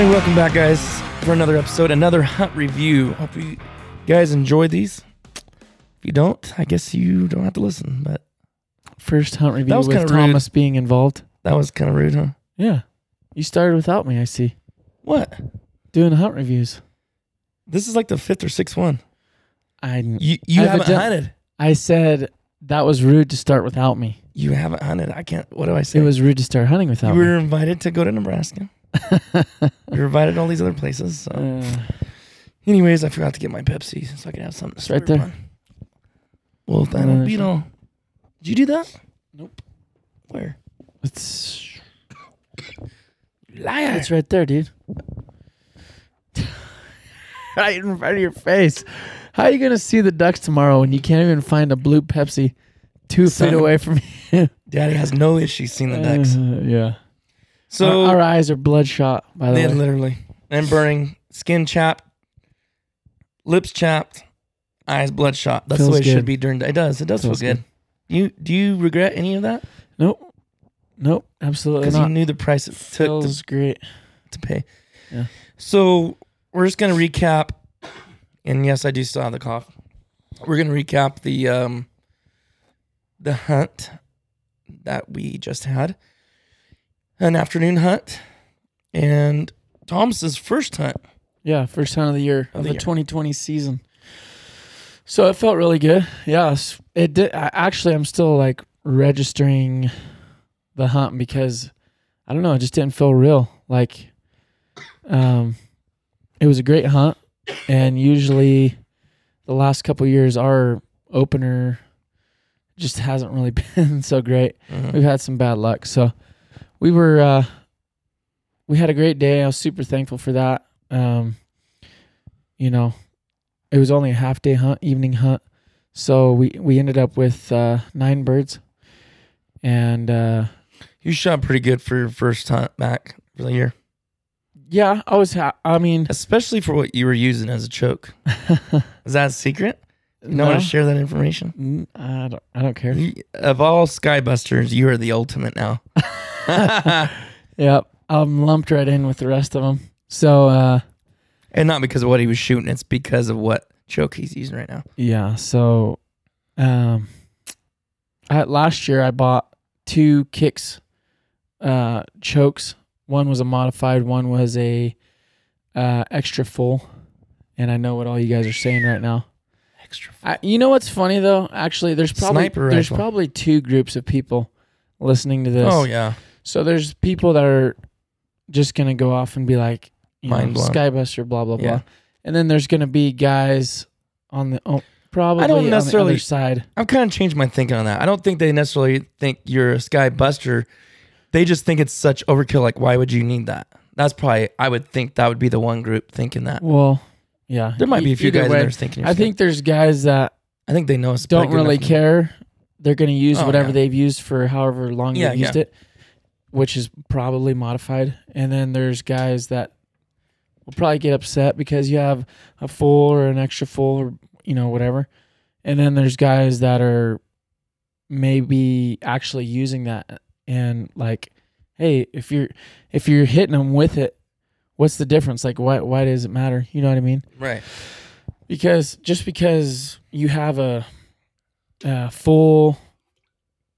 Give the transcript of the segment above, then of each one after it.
Hey, welcome back, guys, for another episode, another hunt review. Hope you guys enjoyed these. If you don't, I guess you don't have to listen. But First hunt review was with kinda rude. Thomas being involved. that was kind of rude, huh? Yeah. You started without me, I see. What? Doing hunt reviews. This is like the fifth or sixth one. I You you I've haven't hunted. I said that was rude to start without me. You haven't hunted. I can't. What do I say? It was rude to start hunting without You were invited to go to Nebraska. me. You were invited to all these other places. So. Uh, Anyways, I forgot to get my Pepsi so I can have something. to right there. on. Well, that Uh, will beat all. Did you do that? Nope. Where? it's Liar. it's right there, dude. right in front of your face. How are you gonna see the ducks tomorrow when you can't even find a blue Pepsi two Son. feet away from you? Daddy has no issues seeing the ducks. Uh, yeah. So our, our eyes are bloodshot. By the way, literally and burning, skin chapped, lips chapped, eyes bloodshot. That's the Feels way it good. should be during. It does. It does Feels feel good. You do you regret any of that? nope, nope, absolutely Because you knew the price it took to, Feels great. to pay. Yeah. So we're just gonna recap, and yes, I do still have the cough. We're gonna recap the um the hunt that we just had, an afternoon hunt, and Thomas's first hunt. Yeah, first hunt of the year Of of the the, year. 2020 season. So it felt really good. Yes, it did. I, actually, I'm still like registering the hunt because I don't know. It just didn't feel real. Like, um, it was a great hunt, and usually, the last couple years, our opener just hasn't really been so great. Mhm. We've had some bad luck. So we were uh we had a great day. I was super thankful for that. Um you know, it was only a half day hunt, evening hunt. So we we ended up with uh 9 birds. And uh You shot pretty good for your first hunt back for the year, yeah, I was ha- I mean, especially for what you were using as a choke. Is that a secret? You don't no, want to share that information. I don't I don't care. Of all skybusters, you are the ultimate now. Yep. I'm lumped right in with the rest of them. So uh and not because of what he was shooting; it's because of what choke he's using right now. Yeah. So, um, I, last year I bought two kicks, uh, chokes. One was a modified. One was a uh, extra full. And I know what all you guys are saying right now. Extra. I, you know what's funny though? Actually, there's probably Sniper there's rifle. probably two groups of people listening to this. Oh yeah, So there's people that are just gonna go off and be like, you Mind know, blown. Skybuster, blah blah Yeah. blah, and then there's gonna be guys on the oh, probably I don't on the necessarily- other side. I've kind of changed my thinking on that. I don't think they necessarily think you're a sky buster. They just think it's such overkill. Like, why would you need that? That's probably I would think that would be the one group thinking that. Well, yeah, There might be a few Either guys way, there thinking. I think there's guys that I think they know it's don't really care. They're going to use Oh, whatever yeah. they've used for however long Yeah, they've used yeah. it, which is probably modified. And then there's guys that will probably get upset because you have a full or an extra full or you know whatever. And then there's guys that are maybe actually using that and like, hey, if you're if you're hitting them with it, what's the difference? Like, why why does it matter? You know what I mean? Right. because just because you have a, a full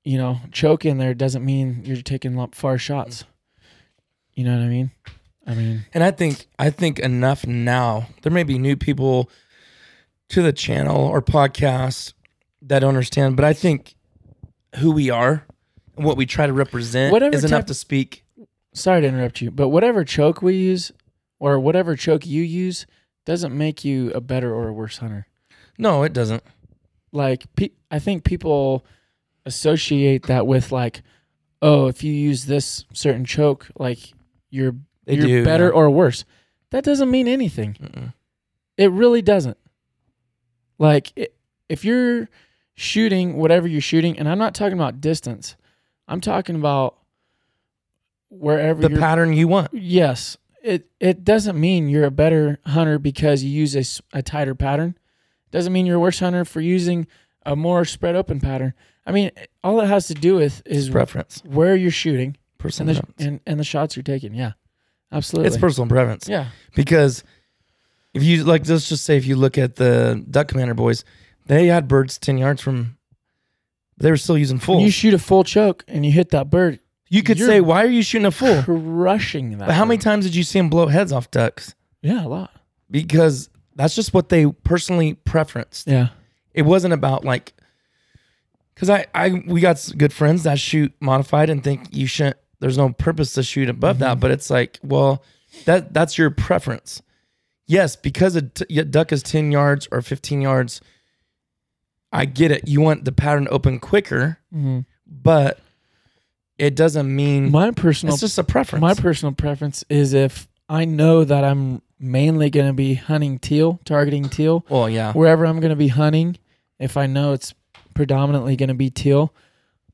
you know choke in there doesn't mean you're taking far shots you know what i mean i mean And I think I think enough now. There may be new people to the channel or podcast that don't understand, but I think who we are and what we try to represent Whatever is enough to speak. Sorry to interrupt you but whatever choke we use or whatever choke you use doesn't make you a better or a worse hunter No, it doesn't. like pe- i think people associate that with like oh if you use this certain choke like you're They you're do, better yeah. or worse that doesn't mean anything Mm-mm. It really doesn't. Like i if you're shooting whatever you're shooting, and I'm not talking about distance, I'm talking about wherever The pattern you want. yes, it it doesn't mean you're a better hunter because you use a, a tighter pattern. Doesn't mean you're a worse hunter for using a more spread open pattern. I mean, all it has to do with is Preference. where you're shooting and the and, and the shots you're taking. Yeah, absolutely. It's personal preference. yeah. because if you like let's just say if you look at the duck commander boys they had birds 10 yards from they were still using full you you, shoot a full choke and you hit that bird, could you're- say why are you shooting a full crushing that. but how many times did you see them blow heads off ducks? Yeah, a lot. because that's just what they personally preferenced. Yeah. it wasn't about like because I, I we got good friends that shoot modified and think you shouldn't there's no purpose to shoot above that mm-hmm. but it's like well that that's your preference. Yes because a t- duck is 10 yards or 15 yards i get it. You want the pattern open quicker mm-hmm. but it doesn't mean My personal it's just a preference my personal preference is if I know that I'm mainly going to be hunting teal, targeting teal, well yeah wherever I'm going to be hunting, if I know it's predominantly going to be teal,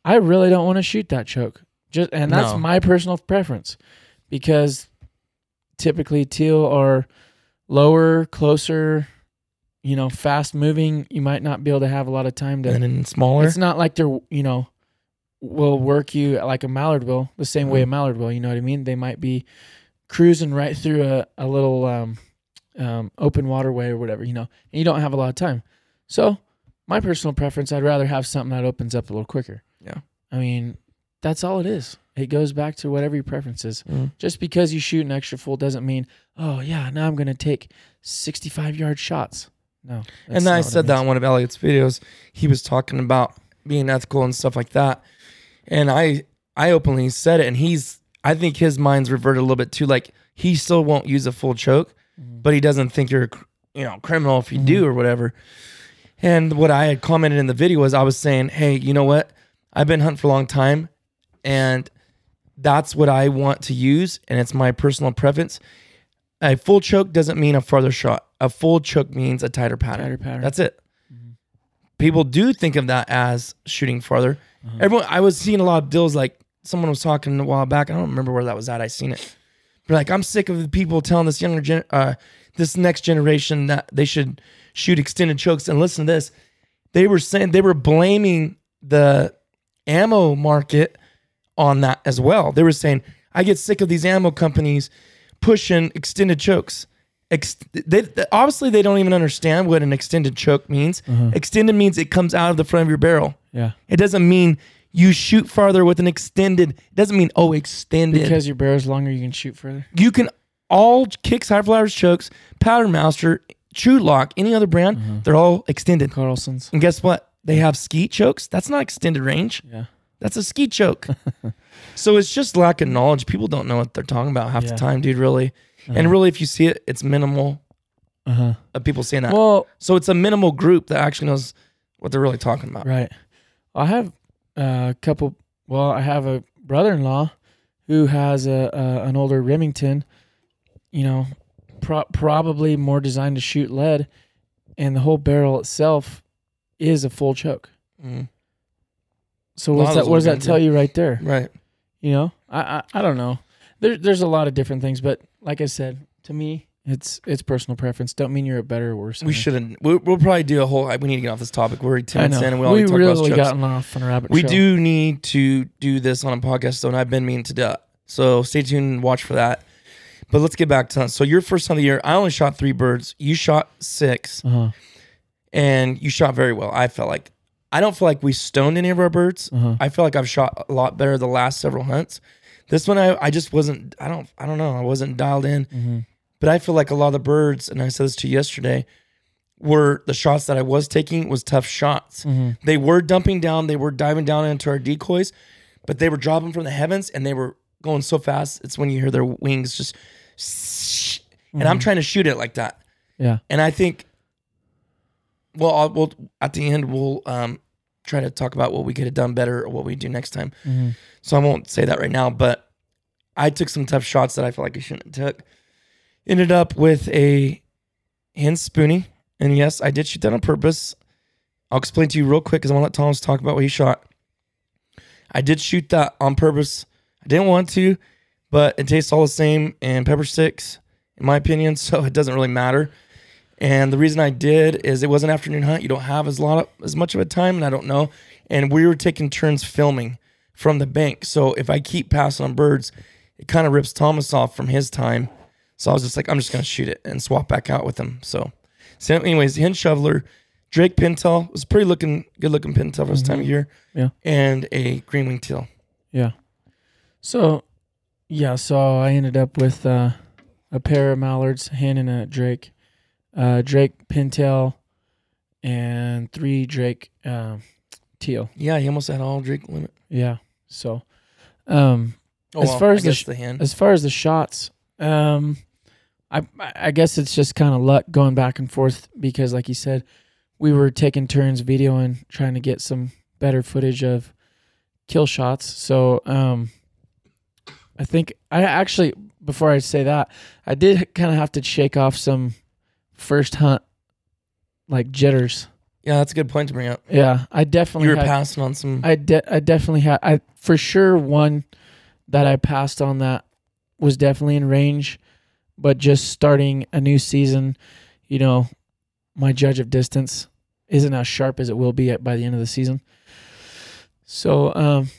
I really don't want to shoot that choke. Just and that's No. my personal preference because typically teal are lower, closer, you know, fast moving. You might not be able to have a lot of time to and then smaller It's not like they're you know will work you like a mallard will the same way a Mhm. mallard will. You know what I mean? They might be cruising right through a, a little um, um, open waterway or whatever. You know, and you don't have a lot of time. So my personal preference, I'd rather have something that opens up a little quicker. Yeah. I mean, that's all it is. It goes back to whatever your preference is. Mhm. Just because you shoot an extra full doesn't mean, oh yeah, now I'm gonna take 65 yard shots. No. and then I said that on one of Elliot's videos. He was talking about being ethical and stuff like that. And I I openly said it and he's I think his mind's reverted a little bit too like he still won't use a full choke, Mhm. but he doesn't think you're a you know, criminal if you do or whatever. And what I had commented in the video was I was saying, "Hey, you know what? I've been hunting for a long time and that's what I want to use and it's my personal preference. A full choke doesn't mean a farther shot. A full choke means a tighter pattern. Tighter pattern. That's it. People do think of that as shooting farther. Everyone, I was seeing a lot of deals like someone was talking a while back. I don't remember where that was at. I seen it. But like, I'm sick of the people telling this younger gen, uh, this next generation that they should shoot extended chokes. And listen to this. They were saying they were blaming the ammo market on that as well. They were saying, I get sick of these ammo companies pushing extended chokes. Ex- they, they- obviously, they don't even understand what an extended choke means. Extended means it comes out of the front of your barrel. Yeah. It doesn't mean you shoot farther with an extended. It doesn't mean oh extended. Because your barrel's longer, you can shoot further. you can all kicks, high flyers, chokes, powder master, Trulock, any other brand, Mm-hmm. they're all extended. Carlson's. And guess what? They have skeet chokes. That's not extended range. Yeah. That's a skeet choke. so it's just lack of knowledge. People don't know what they're talking about half Yeah. the time, dude. Really, and Uh-huh. really, if you see it, it's minimal Uh-huh. of people saying that. Well, so it's a minimal group that actually knows what they're really talking about. Right. I have a couple. Well, I have a brother-in-law who has a, a an older Remington. You know, pro- probably more designed to shoot lead, and the whole barrel itself is a full choke. Mm. So what's that? What does that tell yeah. you right there? Right. You know, I I, I don't know. There, there's a lot of different things, but like I said, to me, it's it's personal preference. Don't mean you're a better or worse. We shouldn't. We'll, we'll probably do a whole. We need to get off this topic. We're already ten minutes in, and we we already talked really about gotten off on a rabbit We trail. do need to do this on a podcast, though, and I've been meaning to do it. So stay tuned and watch for that. But let's get back to so your first time of the year. I only shot three birds. You shot six, Uh-huh. and you shot very well. I felt like I don't feel like we stoned any of our birds. Uh-huh. I feel like I've shot a lot better the last several hunts. This one, I, I just wasn't. I don't. I don't know. I wasn't dialed in. Mhm. But I feel like a lot of the birds, and I said this to you yesterday, were the shots that I was taking was tough shots. Mhm. They were dumping down, they were diving down into our decoys, but they were dropping from the heavens and they were going so fast. It's when you hear their wings just, and I'm trying to shoot it like that. Yeah. And I think, well, I'll, we'll at the end we'll um, try to talk about what we could have done better or what we do next time. Mhm. So I won't say that right now, but I took some tough shots that I feel like I shouldn't have took. Ended up with a hand spoonie, and yes, I did shoot that on purpose. I'll explain to you real quick because I want to let Thomas talk about what he shot. I did shoot that on purpose. I didn't want to, but it tastes all the same and pepper sticks, in my opinion, so it doesn't really matter. And the reason I did is it was an afternoon hunt. You don't have as lot of, as much of a time, and I don't know. And we were taking turns filming from the bank. So if I keep passing on birds, it kind of rips Thomas off from his time. So I was just like, I'm just gonna shoot it and swap back out with him. So, so anyways, hen shoveler, Drake Pintail was pretty looking, good looking pintail for this time of year. Yeah. and a green wing teal. Yeah. So, yeah. So I ended up with uh, a pair of mallards, hen and a drake, uh, drake pintail, and three drake um, teal. Yeah, he almost had all Drake limit. Yeah. So, um, Oh, As far as the sh- the hen, as far as the shots, um, I I guess it's just kind of luck going back and forth because, like you said, we were taking turns videoing, trying to get some better footage of kill shots. So, um, I think I actually before I say that, I did kind of have to shake off some first hunt like jitters. yeah, that's a good point to bring up. Yeah, I definitely You were had- passing on some. I de- I definitely had I for sure one that I passed on that was definitely in range, but just starting a new season, you know, my judge of distance isn't as sharp as it will be at by the end of the season. So um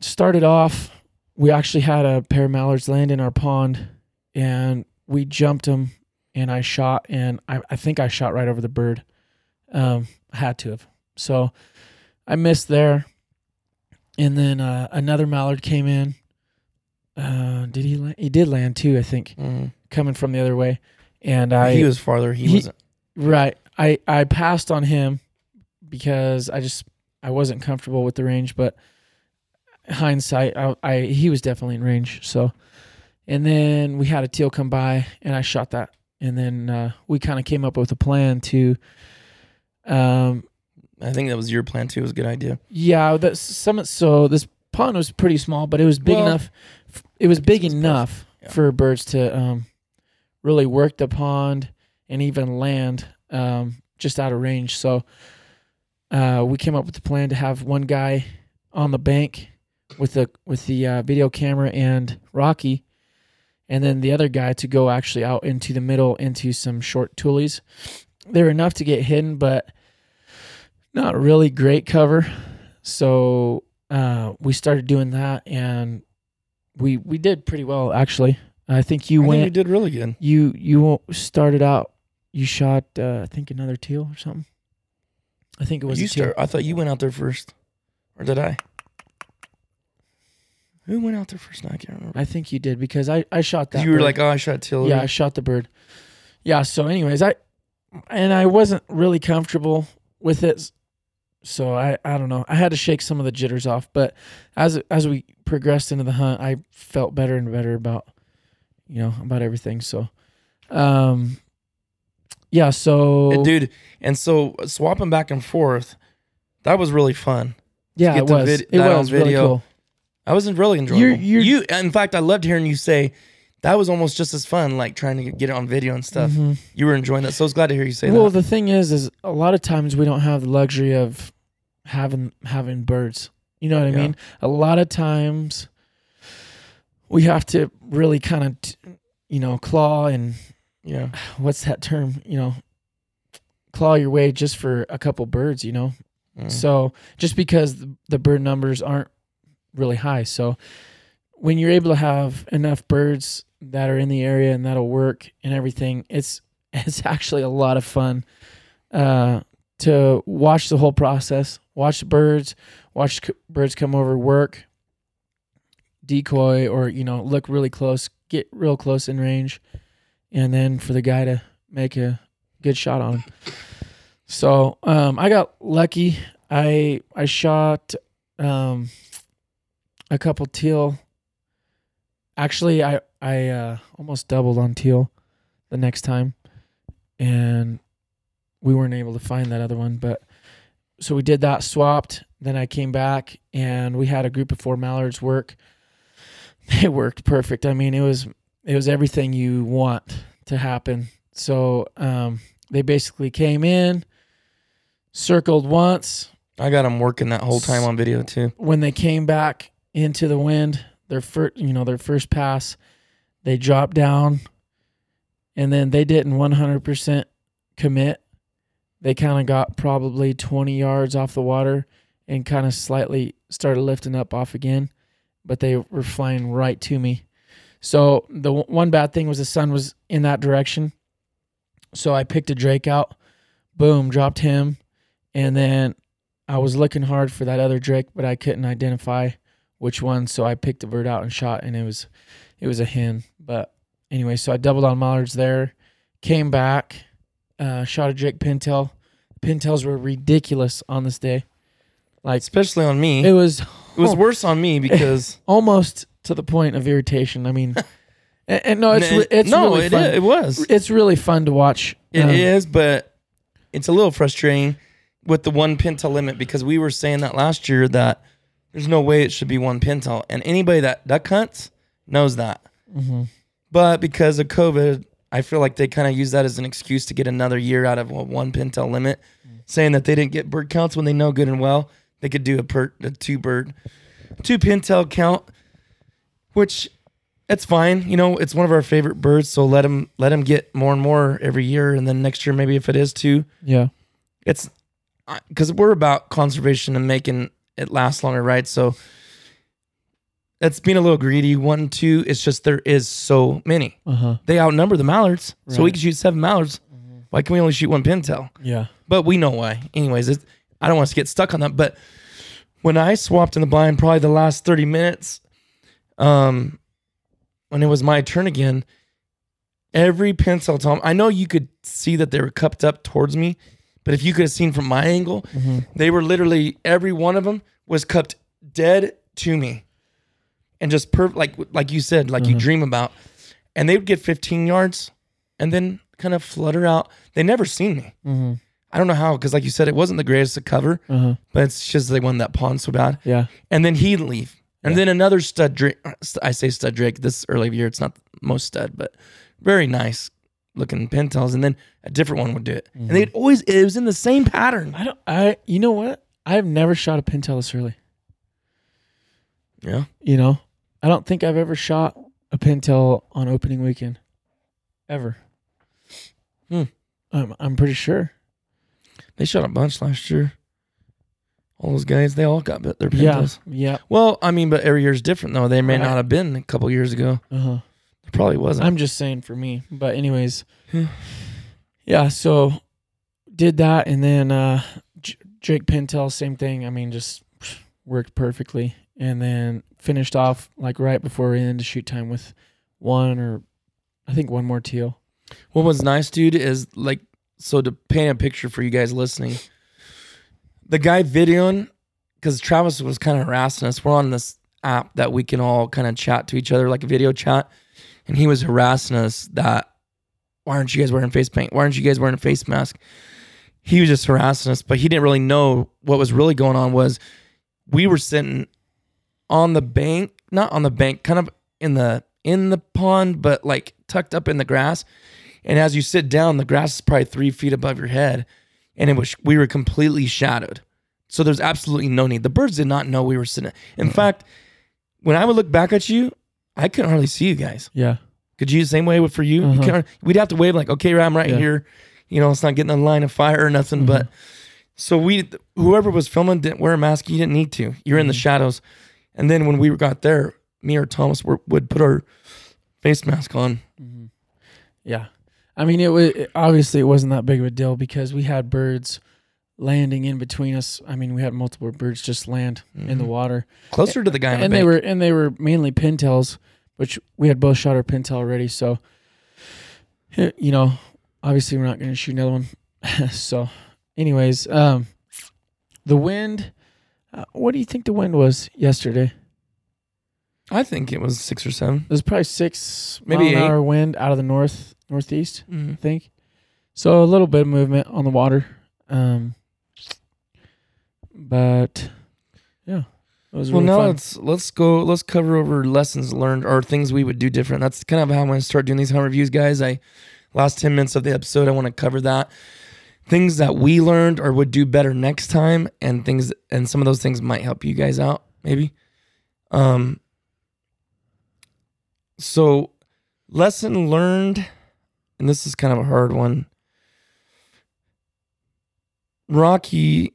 started off we actually had a pair of mallards land in our pond and we jumped them and I shot and I, I think I shot right over the bird. Um I had to have. So I missed there. And then uh, another mallard came in. Uh, did he land? He did land too, I think, Mm. Coming from the other way. And I he was farther. He, he- wasn't. right. I I passed on him because I just I wasn't comfortable with the range, but hindsight, I, I he was definitely in range. So, and then we had a teal come by, and I shot that, and then uh, we kind of came up with a plan to, um, I think that was your plan too. It was a good idea. Yeah, that's some. So this pond was pretty small, but it was big Well, enough. It was big enough Yeah. for birds to um, really work the pond and even land um, just out of range. So uh, we came up with the plan to have one guy on the bank with the with the uh, video camera and Rocky, and then the other guy to go actually out into the middle into some short tules. They were enough to get hidden, but not really great cover. So uh, we started doing that, and we we did pretty well actually. I think you I went. think you did really good. You you started out. You shot uh, I think another teal or something. I think it was you a teal. start. I thought you went out there first, or did I? Who went out there first? No, I can't remember. I think you did because I I shot that. you were bird. like, oh, I shot Till. yeah, I shot the bird. Yeah. So, anyways, I and I wasn't really comfortable with it. so I I don't know. I had to shake some of the jitters off, but as as we progressed into the hunt, I felt better and better about you know about everything. So, um, yeah. So dude, and so swapping back and forth, that was really fun. yeah, it was vid- it was really cool. I was really enjoyable. You're- you're- you, in fact, I loved hearing you say that was almost just as fun, like trying to get it on video and stuff. Mhm. You were enjoying that, so I was glad to hear you say Well, that. Well, the thing is, is a lot of times we don't have the luxury of having having birds. You know what I Yeah. mean? A lot of times we have to really kind of, t- you know, claw and yeah, what's that term? You know, claw your way just for a couple birds. You know, Mm. so just because the- bird numbers aren't really high, so when you're able to have enough birds that are in the area and that'll work and everything, it's it's actually a lot of fun uh, to watch the whole process, watch the birds, watch c- birds come over, work, decoy, or you know look really close, get real close in range, and then for the guy to make a good shot on him. So um, I got lucky. I I shot um, a couple teal. Actually, I I uh, almost doubled on teal the next time, and we weren't able to find that other one. But so we did that, swapped. Then I came back, and we had a group of four mallards work. They worked perfect. I mean, it was it was everything you want to happen. So um, they basically came in, circled once. I got them working that whole time on video too. When they came back into the wind, their first, you know, their first pass, they dropped down, and then they didn't 100% commit. They kind of got probably 20 yards off the water and kind of slightly started lifting up off again, but they were flying right to me. So the w- one bad thing was the sun was in that direction. So I picked a drake out, boom, dropped him, and then I was looking hard for that other drake, but I couldn't identify which one. So I picked the bird out and shot, and it was it was a hen. But anyway, so I doubled on mallards there, came back, uh, shot a drake pintail. Pintails were ridiculous on this day. Like Especially on me. it It, was was worse on me because almost to the point of irritation. I mean, and, and no, it's re- it's no, really it, fun. it was. it's really fun to watch. It Um, is, but it's a little frustrating with the one pintail limit because we were saying that last year that there's no way it should be one pintail, and anybody that duck hunts knows that. mhm. But because of COVID, I feel like they kind of use that as an excuse to get another year out of a one pintail limit, saying that they didn't get bird counts when they know good and well they could do a, per, a two bird, two pintail count, which that's fine. You know, it's one of our favorite birds, so let them let them get more and more every year, and then next year maybe if it is two, Yeah. it's because we're about conservation and making it last longer, right? So that's being a little greedy. One, two, it's just there is so many. Uh huh. They outnumber the mallards, so we Right. can shoot seven mallards. Why can we only shoot one pintail? Yeah. But we know why. Anyways, it's, I don't want us to get stuck on that. But when I swapped in the blind, probably the last thirty minutes, um, when it was my turn again, every pintail tom, I know you could see that they were cupped up towards me, but if you could have seen from my angle, Mm-hmm. they were literally every one of them was cupped dead to me, and just per like like you said, like you Mhm. dream about, and they would get 15 yards, and then kind of flutter out. They never seen me. Mm-hmm. I don't know how, because like you said, it wasn't the greatest to cover, Uh huh. but it's just they won that pond so bad. Yeah. And then he'd leave. And Yeah. then another stud drake. I say stud drake this early of year. It's not most stud, but very nice looking pintails. And then a different one would do it. And they'd always, it was in the same pattern. I don't. I. You know what? I've never shot a pintail this early. Yeah. You know, I don't think I've ever shot a pintail on opening weekend, ever. Hmm. I'm. I'm pretty sure. They shot a bunch last year. All those guys, they all got their Yeah. Yeah. Well, I mean, but every year's different though. They may Right. not have been a couple years ago. Uh huh. It probably wasn't. I'm just saying for me. But anyways, Yeah. yeah. So did that, and then uh, J- Jake Pintail, same thing. I mean, just worked perfectly, and then finished off like right before we ended shoot time with one or I think one more teal. What was nice, dude, is like so to paint a picture for you guys listening. the guy videoing because Travis was kind of harassing us. We're on this app that we can all kind of chat to each other like a video chat, and he was harassing us that why aren't you guys wearing face paint? Why aren't you guys wearing a face mask? He was just harassing us, but he didn't really know what was really going on. Was we were sitting on the bank, not on the bank, kind of in the in the pond, but like tucked up in the grass. And as you sit down, the grass is probably three feet above your head, and it was we were completely shadowed. So there's absolutely no need. The birds did not know we were sitting. In fact, when I would look back at you, I couldn't hardly see you guys. Yeah. Could you the same way for you? you Uh-huh. can't, we'd have to wave like, okay, I'm right Yeah. here. You know, it's not getting in line of fire or nothing. Mm-hmm. But so we, whoever was filming didn't wear a mask. You didn't need to. You're in the mm-hmm. shadows. And then when we got there, me or Thomas were, would put our face mask on. Mm-hmm. Yeah. I mean, it was it- obviously it wasn't that big of a deal because we had birds landing in between us. I mean, we had multiple birds just land in the water, Closer to the guy on the and they bank. were and they were mainly pintails, which we had both shot our pintail already. So, eh, you know, obviously we're not going to shoot another one. so, anyways, um, the wind. Uh, what do you think the wind was yesterday? I think it was six or seven. It was probably six Maybe mile an eight. hour wind out of the north northeast. Mm. I think. So a little bit of movement on the water. Um, but yeah, it was Well, really now fun. let's let's go. Let's cover over lessons learned or things we would do different. That's kind of how I'm going to start doing these hunt reviews, guys. I last ten minutes of the episode, I want to cover that things that we learned or would do better next time, and things and some of those things might help you guys out, maybe. Um. So, lesson learned, and this is kind of a hard one. Rocky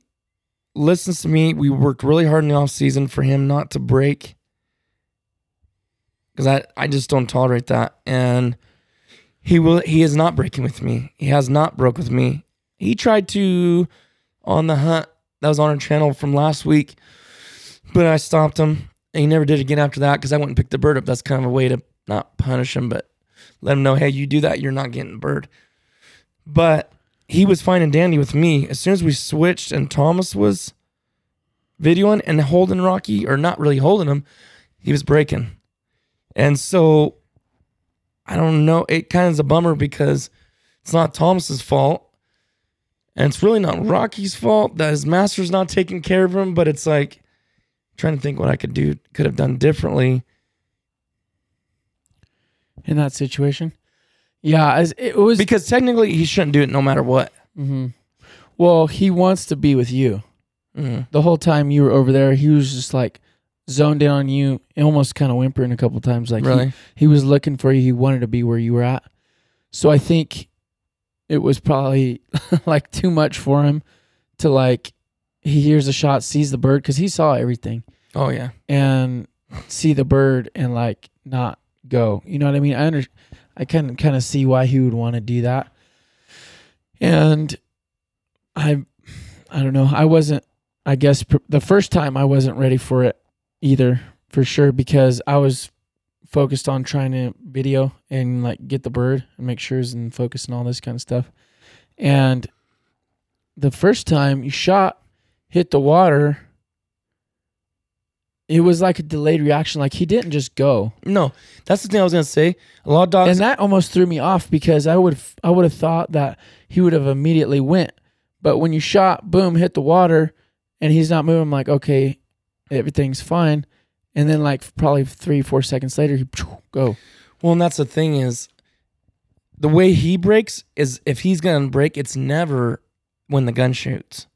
listens to me. We worked really hard in the off season for him not to break because I, I just don't tolerate that. And he will he is not breaking with me. He has not broke with me. He tried to on the hunt that was on our channel from last week, but I stopped him. And he never did again after that because I went and picked the bird up. That's kind of a way to not punish him, but let him know, hey, you do that, you're not getting bird. But he was fine and dandy with me. As soon as we switched and Thomas was videoing and holding Rocky, or not really holding him, he was breaking. And so I don't know. It kind of is a bummer because it's not Thomas's fault. And it's really not Rocky's fault that his master's not taking care of him, but it's like trying to think what I could do, could have done differently. In that situation. Yeah, as it was. Because technically he shouldn't do it no matter what. Mhm. Well, he wants to be with you. Mm. The whole time you were over there, he was just like zoned in on you, almost kind of whimpering a couple times. Like he- he was looking for you. He wanted to be where you were at. So I think it was probably like too much for him to like. He hears a shot, sees the bird because he saw everything, Oh yeah. and see the bird and like not go. You know what I mean? I under, I can kind of see why he would want to do that. And I, I don't know. I wasn't. I guess pr- the first time I wasn't ready for it either, for sure, because I was focused on trying to video and like get the bird and make sure it's in focus and all this kind of stuff. And the first time you shot, hit the water. It was like a delayed reaction. Like he didn't just go, No, that's the thing I was gonna say. A lot of dogs. and that almost threw me off because I would I would have thought that he would have immediately went. But when you shot, boom, hit the water, and he's not moving. I'm like, okay, everything's fine. And then like probably three four seconds later, he go. Well, and that's the thing is, the way he breaks is if he's gonna break, it's never when the gun shoots.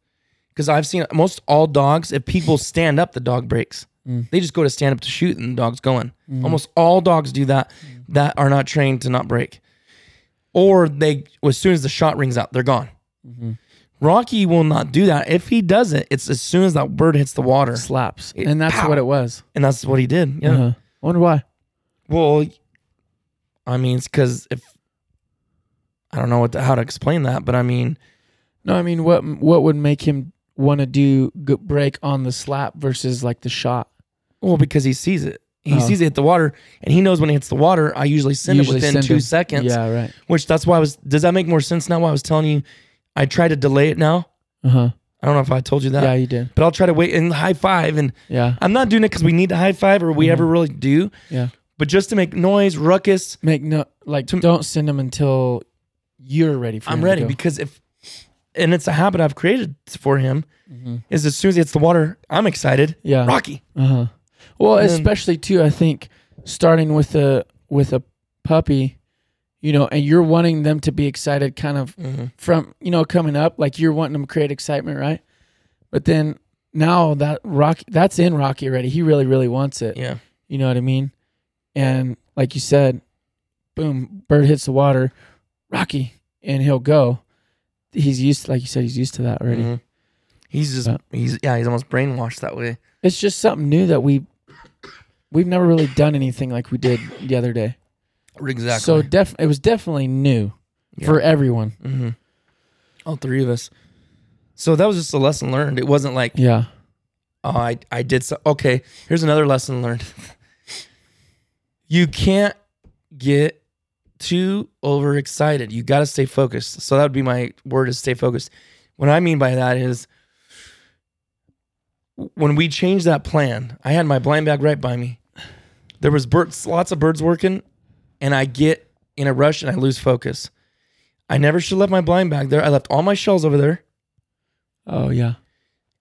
Because I've seen most all dogs, if people stand up, the dog breaks. Mm. They just go to stand up to shoot, and the dog's going. Almost all dogs do that. That are not trained to not break, or they as soon as the shot rings out, they're gone. Mhm. Rocky will not do that. If he does it, it's as soon as that bird hits the water, slaps, It- and that's pow. what it was. and that's what he did. Yeah. Uh-huh. I wonder why. Well, I mean, it's because if I don't know what to, how to explain that, but I mean, No, I mean, what what would make him want to do break on the slap versus like the shot? Well, because he sees it. He Oh. sees it hit the water, and he knows when it hits the water. I usually send Usually it within send two seconds. Yeah, right. Which that's why I was. Does that make more sense now? Why I was telling you, I try to delay it now. Uh huh. I don't know if I told you that. yeah, you did. But I'll try to wait and high five. And Yeah, I'm not doing it because we need to high five or we Mhm. ever really do, yeah. but just to make noise, ruckus. Make no like. To- don't send them until you're ready for. Him. I'm ready because if, and it's a habit I've created for him, Mhm. is as soon as he hits the water, I'm excited. Yeah. Rocky. Uh huh. Well, And especially too, I think starting with a with a puppy, you know, and you're wanting them to be excited, kind of Mhm. from you know coming up, like you're wanting them to create excitement, right? But then now that Rocky, that's in Rocky already. He really, really wants it. Yeah. You know what I mean? And like you said, boom, bird hits the water, Rocky, and he'll go. He's used, like you said, he's used to that already. Mhm. He's just, But- he's, yeah, he's almost brainwashed that way. It's just something new that we we've never really done anything like we did the other day. Exactly. So def it was definitely new for everyone. hmm all three of us. So that was just a lesson learned. It wasn't like, Yeah. oh, I, I did so. Okay, here's another lesson learned. you can't get too overexcited. You got to stay focused. So that would be my word is stay focused. What I mean by that is when we changed that plan, I had my blind bag right by me. There was birds, lots of birds working, and I get in a rush and I lose focus. I never should have left my blind bag there. I left all my shells over there. Oh yeah.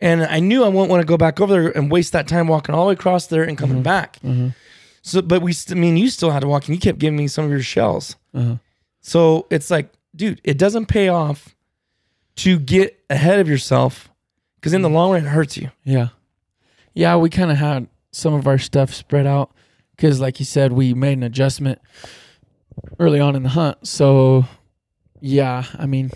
And I knew I wouldn't want to go back over there and waste that time walking all the way across there and coming Mhm. back. Uh-huh. So, but we, st- I mean, you still had to walk and you kept giving me some of your shells. Uh-huh. So it's like, dude, it doesn't pay off to get ahead of yourself because in the long run, it hurts you. Yeah. Yeah, we kind of had some of our stuff spread out cuz like you said we made an adjustment early on in the hunt. So yeah, I mean,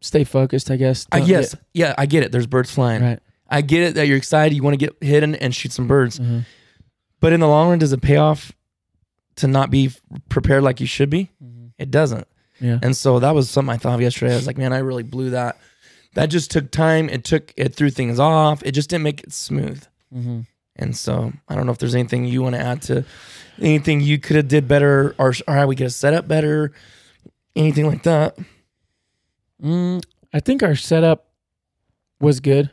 stay focused, I guess. I Don't yes, yeah, I get it. There's birds flying. right. I get it that you're excited. You want to get hidden and shoot some birds. Uh-huh. But in the long run, does it pay off to not be prepared like you should be? It doesn't. Yeah. And so that was something I thought of yesterday. I was like, man, I really blew that. That just took time. It took it threw things off. It just didn't make it smooth. Mhm. And so I don't know if there's anything you want to add to anything you could have did better or or how we could have set up better, anything like that. Mm, I think our setup was good.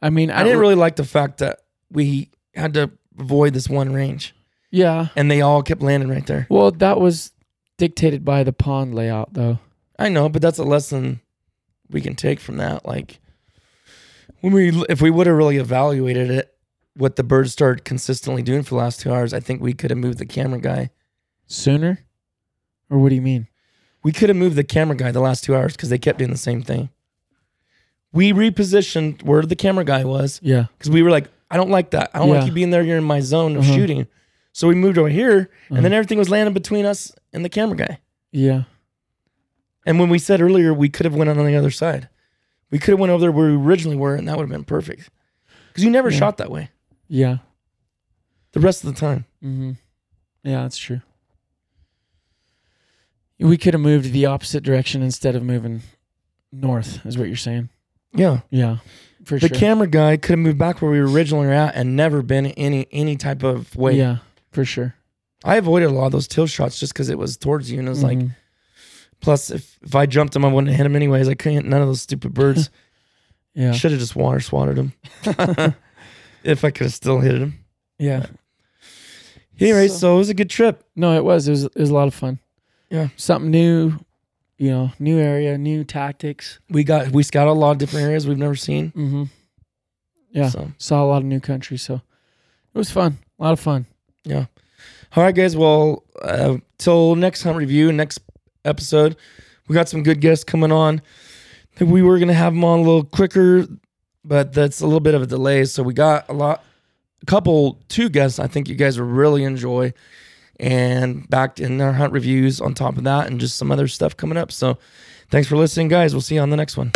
I mean, I didn't really like the fact that we had to avoid this one range Yeah. and they all kept landing right there. Well, that was dictated by the pond layout, though. I know, but that's a lesson we can take from that. Like when we, if we would have really evaluated it, what the birds started consistently doing for the last two hours, I think we could have moved the camera guy. Sooner? Or what do you mean? We could have moved the camera guy the last two hours because they kept doing the same thing. We repositioned where the camera guy was Yeah. because we were like, I don't like that. I don't like Yeah. you being there. You're in my zone of Uh-huh. shooting. So we moved over here, Uh-huh. and then everything was landing between us and the camera guy. Yeah. And when we said earlier, we could have went on the other side. We could have went over there where we originally were, and that would have been perfect. Because you never Yeah. shot that way Yeah. the rest of the time. Mm-hmm. Yeah, that's true. We could have moved the opposite direction instead of moving north, is what you're saying. Yeah, Yeah, for sure. the sure. camera guy could have moved back where we were originally at and never been any any type of way. Yeah, for sure. I avoided a lot of those tilt shots just because it was towards you, and it was like. Mhm. Plus, if if I jumped him, I wouldn't hit him anyways. I couldn't. None of those stupid birds. yeah, Should have just water swatted him. if I could have still hit him. yeah. Anyway, So- so it was a good trip. No, it was. It was. It was a lot of fun. Yeah. something new. You know, new area, new tactics. We got we scouted a lot of different areas we've never seen. Mm-hmm. Yeah, So saw a lot of new country, so it was fun. A lot of fun. Yeah. All right, guys. Well, uh, till next hunt review, next episode, we got some good guests coming on. We were gonna have them on a little quicker, but that's a little bit of a delay. So we got a lot, a couple, two guests. I think you guys will really enjoy, and back in our hunt reviews on top of that, and just some other stuff coming up. So, thanks for listening, guys. We'll see you on the next one.